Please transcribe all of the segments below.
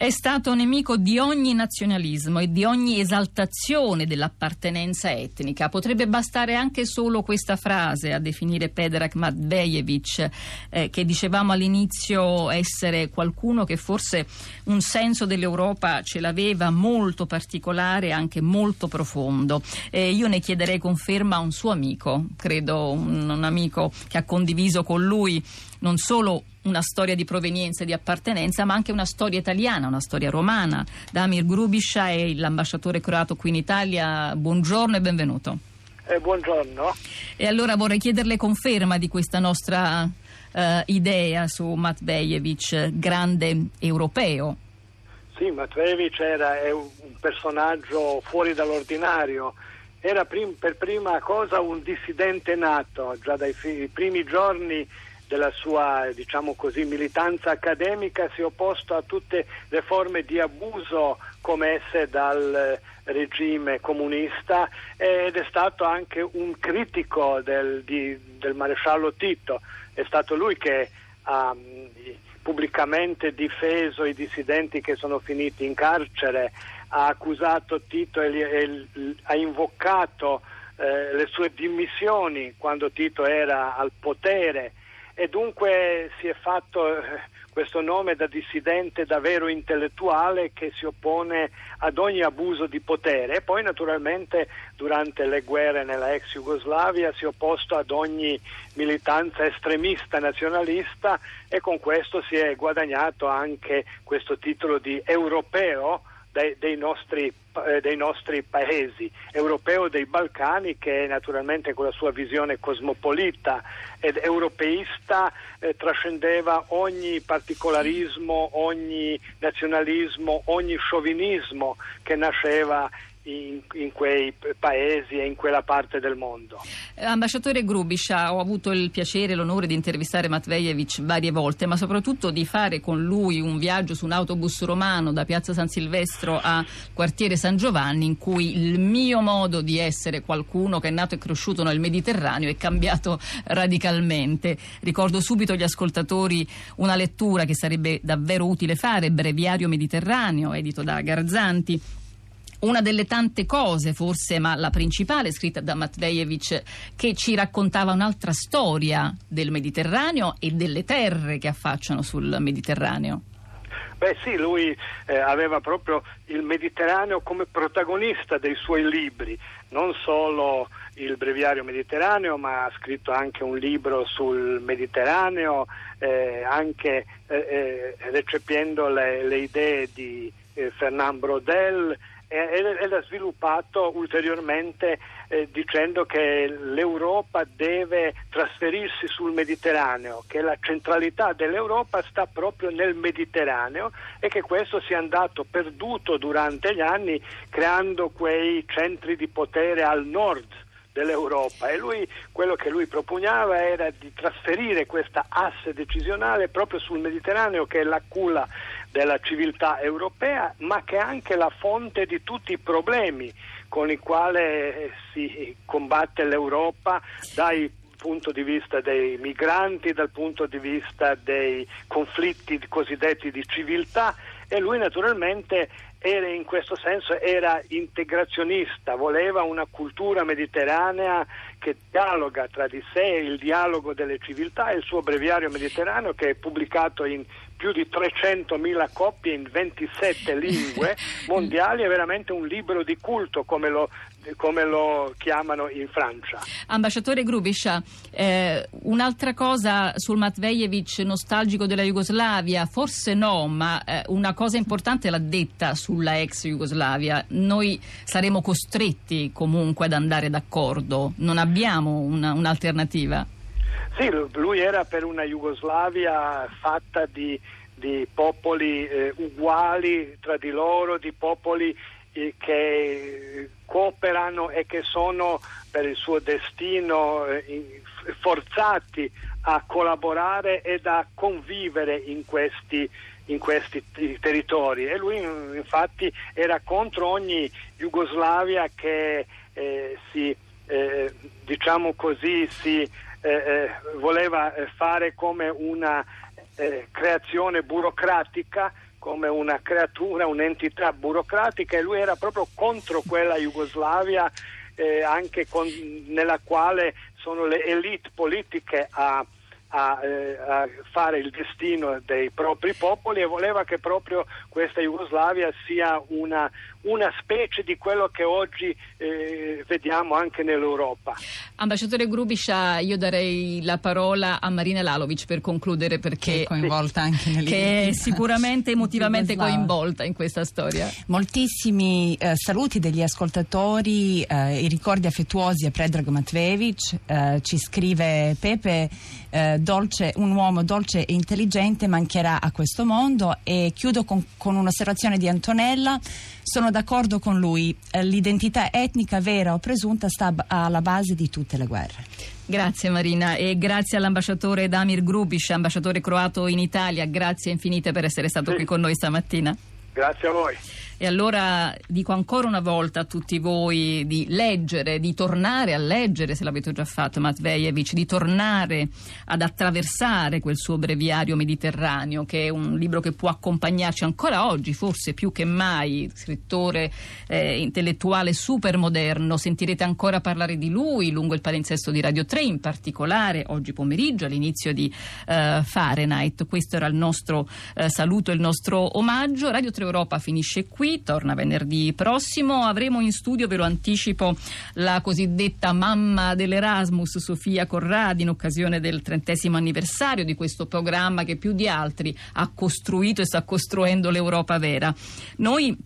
È stato nemico di ogni nazionalismo e di ogni esaltazione dell'appartenenza etnica. Potrebbe bastare anche solo questa frase a definire Predrag Matvejevic, eh, che dicevamo all'inizio essere qualcuno che forse un senso dell'Europa ce l'aveva molto particolare e anche molto profondo. Eh, io ne chiederei conferma a un suo amico, credo un, un amico che ha condiviso con lui non solo una storia di provenienza e di appartenenza, ma anche una storia italiana, una storia romana. Damir Grubiscia è l'ambasciatore croato qui in Italia. Buongiorno e benvenuto. Eh, buongiorno. E allora vorrei chiederle conferma di questa nostra uh, idea su Matvejevic, grande europeo. Sì, Matvejevic era un personaggio fuori dall'ordinario. Era prim- per prima cosa un dissidente nato, già dai fi- primi giorni della sua diciamo così, militanza accademica si è opposto a tutte le forme di abuso commesse dal regime comunista ed è stato anche un critico del, di, del maresciallo Tito. È stato lui che ha pubblicamente difeso i dissidenti che sono finiti in carcere, ha accusato Tito e, e ha invocato eh, le sue dimissioni quando Tito era al potere e dunque si è fatto eh, questo nome da dissidente davvero intellettuale che si oppone ad ogni abuso di potere. E poi naturalmente durante le guerre nella ex Jugoslavia si è opposto ad ogni militanza estremista nazionalista e con questo si è guadagnato anche questo titolo di europeo dei, dei, nostri, eh, dei, nostri, paesi, europeo dei Balcani che naturalmente con la sua visione cosmopolita ed europeista eh, trascendeva ogni particolarismo, ogni nazionalismo, ogni sciovinismo che nasceva in, in, quei paesi e in quella parte del mondo. Ambasciatore Grubiscia, ho avuto il piacere e l'onore di intervistare Matvejevic varie volte, ma soprattutto di fare con lui un viaggio su un autobus romano da Piazza San Silvestro a Quartiere San Giovanni, in cui il mio modo di essere qualcuno che è nato e cresciuto nel Mediterraneo è cambiato radicalmente. Ricordo subito agli ascoltatori una lettura che sarebbe davvero utile fare, Breviario Mediterraneo, edito da Garzanti una delle tante cose, forse, ma la principale, scritta da Matvejevic, che ci raccontava un'altra storia del Mediterraneo e delle terre che affacciano sul Mediterraneo. Beh sì, lui eh, aveva proprio il Mediterraneo come protagonista dei suoi libri, non solo il breviario mediterraneo, ma ha scritto anche un libro sul Mediterraneo, eh, anche eh, eh recepiendo le, le idee di eh, Fernand Brodel e l'ha sviluppato ulteriormente eh, dicendo che l'Europa deve trasferirsi sul Mediterraneo, che la centralità dell'Europa sta proprio nel Mediterraneo e che questo sia andato perduto durante gli anni creando quei centri di potere al nord dell'Europa. E lui, quello che lui propugnava era di trasferire questa asse decisionale proprio sul Mediterraneo che è la culla della civiltà europea, ma che è anche la fonte di tutti i problemi con i quali si combatte l'Europa dai punto di vista dei migranti, dal punto di vista dei conflitti cosiddetti di civiltà e lui naturalmente era in questo senso era integrazionista, voleva una cultura mediterranea che dialoga tra di sé, il dialogo delle civiltà, il suo breviario mediterraneo che è pubblicato in più di 300.000 copie in 27 lingue mondiali, è veramente un libro di culto come lo, come lo chiamano in Francia. Ambasciatore Grubiscia, eh, un'altra cosa sul Matvejevic nostalgico della Jugoslavia, forse no, ma eh, una cosa importante l'ha detta sulla ex Jugoslavia. Noi saremo costretti comunque ad andare d'accordo, non abbiamo una, un'alternativa. Sì, lui era per una Jugoslavia fatta di, di popoli eh, uguali tra di loro, di popoli eh, che cooperano e che sono per il suo destino eh, forzati a collaborare ed a convivere in questi, in questi territori. E lui infatti era contro ogni Jugoslavia che eh, si eh, diciamo così si voleva eh, fare come una creazione burocratica come una creatura, un'entità burocratica e lui era proprio contro quella Jugoslavia eh, anche con, nella quale sono le elite politiche a a, eh, a, fare il destino dei propri popoli e voleva che proprio questa Jugoslavia sia una, una specie di quello che oggi eh, vediamo anche nell'Europa. Ambasciatore Grubiscia, io darei la parola a Marina Lalovic per concludere perché che è coinvolta anche nelle che è sicuramente emotivamente coinvolta in questa storia. Moltissimi eh, saluti degli ascoltatori, eh, i ricordi affettuosi a Predrag Matvejevic, eh, ci scrive Pepe eh, dolce, un uomo dolce e intelligente mancherà a questo mondo e chiudo con, con un'osservazione di Antonella. Sono d'accordo con lui, eh, l'identità etnica vera o presunta sta alla base di tutte le guerre. Grazie Marina e grazie all'ambasciatore Damir Grubic, ambasciatore croato in Italia, grazie infinite per essere stato sì. qui con noi stamattina. Grazie a voi. E allora dico ancora una volta a tutti voi di leggere, di tornare a leggere, se l'avete già fatto Matvejevic, di tornare ad attraversare quel suo breviario mediterraneo, che è un libro che può accompagnarci ancora oggi, forse più che mai, scrittore eh, intellettuale super moderno. Sentirete ancora parlare di lui lungo il palinsesto di Radio 3, in particolare oggi pomeriggio all'inizio di eh, Fahrenheit. Questo era il nostro eh, saluto, il nostro omaggio. Radio 3 Europa finisce torna venerdì prossimo. Avremo in studio, ve lo anticipo, la cosiddetta mamma dell'Erasmus, Sofia Corradi, in occasione del trentesimo anniversario di questo programma che più di altri ha costruito e sta costruendo l'Europa vera. Noi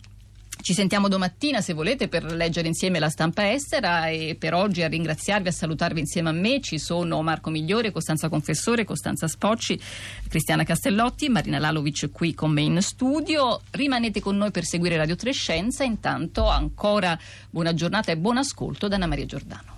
ci sentiamo domattina se volete per leggere insieme la stampa estera e per oggi a ringraziarvi, a salutarvi insieme a me ci sono Marco Migliore, Costanza Confessore, Costanza Spocci, Cristiana Castellotti, Marina Lalovic qui con me in studio. Rimanete con noi per seguire Radio Trescenza, intanto ancora buona giornata e buon ascolto da Anna Maria Giordano.